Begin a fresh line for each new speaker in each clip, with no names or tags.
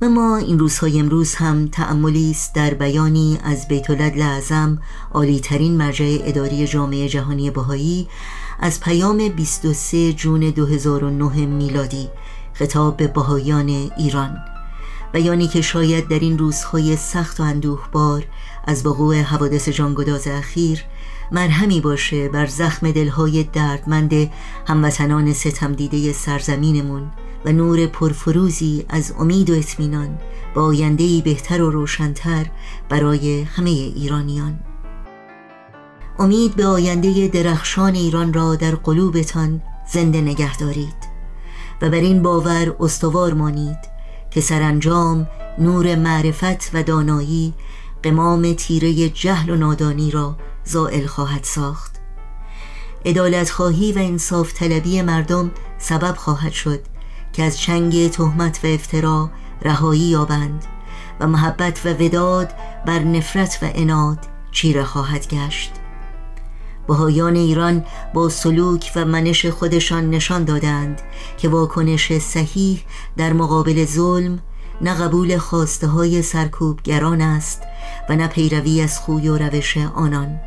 و ما این روزهای امروز هم تأملی است در بیانی از بیت لعظم عالی ترین مرجع اداری جامعه جهانی بهایی از پیام 23 جون 2009 میلادی خطاب به بهایان ایران. بیانی که شاید در این روزهای سخت و اندوهبار از وقوع حوادث جانگداز اخیر مرهمی باشه بر زخم دلهای دردمند هموطنان ستم دیده سرزمینمون. و نور پرفروزی از امید و اطمینان با آیندهی بهتر و روشنتر برای همه ایرانیان. امید به آینده درخشان ایران را در قلوبتان زنده نگه دارید و بر این باور استوار مانید که سرانجام نور معرفت و دانایی قمام تیره جهل و نادانی را زائل خواهد ساخت. ادالت خواهی و انصاف طلبی مردم سبب خواهد شد که از چنگ تهمت و افترا رهایی یابند و محبت و وداد بر نفرت و اناد چیره خواهد گشت. بهایان ایران با سلوک و منش خودشان نشان دادند که واکنش صحیح در مقابل ظلم نه قبول خواسته های سرکوبگران است و نه پیروی از خوی و روش آنان.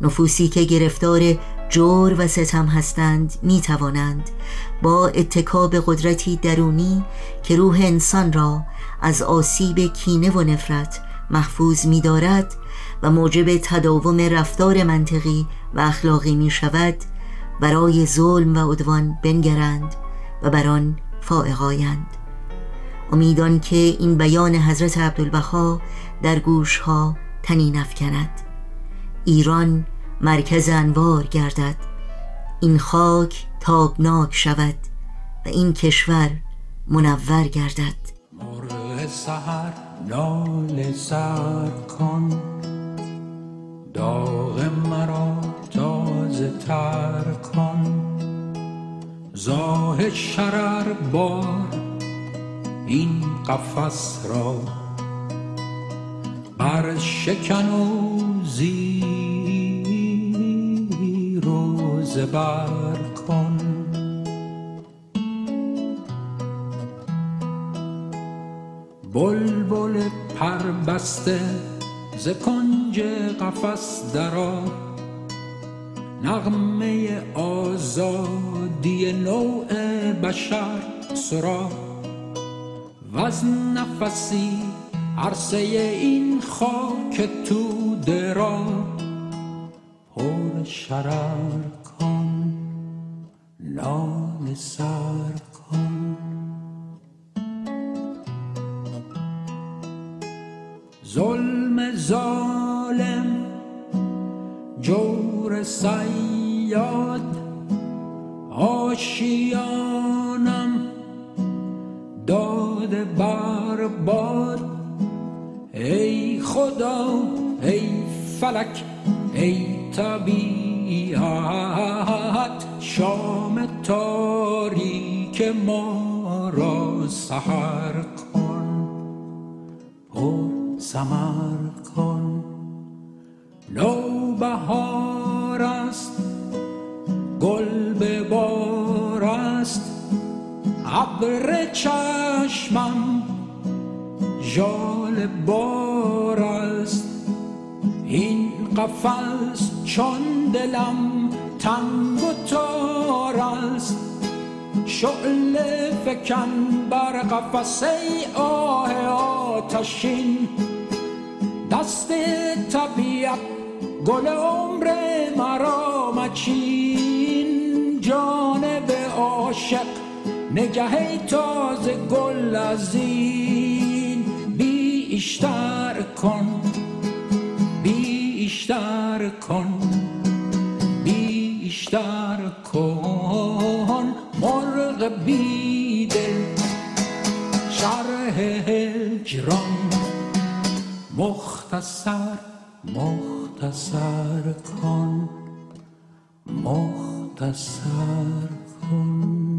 نفوسی که گرفتار جور و ستم هستند می توانند با اتکاب قدرتی درونی که روح انسان را از آسیب کینه و نفرت محفوظ می دارد و موجب تداوم رفتار منطقی و اخلاقی می شود برای ظلم و عدوان بنگرند و بر آن فائقایند امیدان که این بیان حضرت عبدالبها در گوش ها تنین افکند. ایران مرکز انوار گردد. این خاک تابناک شود و این کشور منور گردد.
مرغ سهر نال سر کن. داغ مرا تازه تر کن. زاه شرر بار این قفس را. بر شکن و زیر زبر کن. بلبل پر بسته ز کنج قفس درا نغمه آزادی نوع بشر سرا. و از نفسی عرصه این خاک تو درا پر شرر نال سر کن. ظلم ظالم جور سیاد آشیانم داده بر باد. ای خدا ای فلک ای طبیعت شام تاریک ما را سحر کن. پر سمر کن. نو بهار است گل به بار است. ابر چشمم ژال بار است. قفس چون دلم تنگ و تار است. شعل فکن بر قفسه آه آتشین. دست طبیعت گل عمر مرا مچین. جانب عاشق نگه تازه گل از این. بیشتر کن بیشتر کن بیشتر کن. مرغ بیدل شرح هجران. مختصر مختصر کن مختصر کن.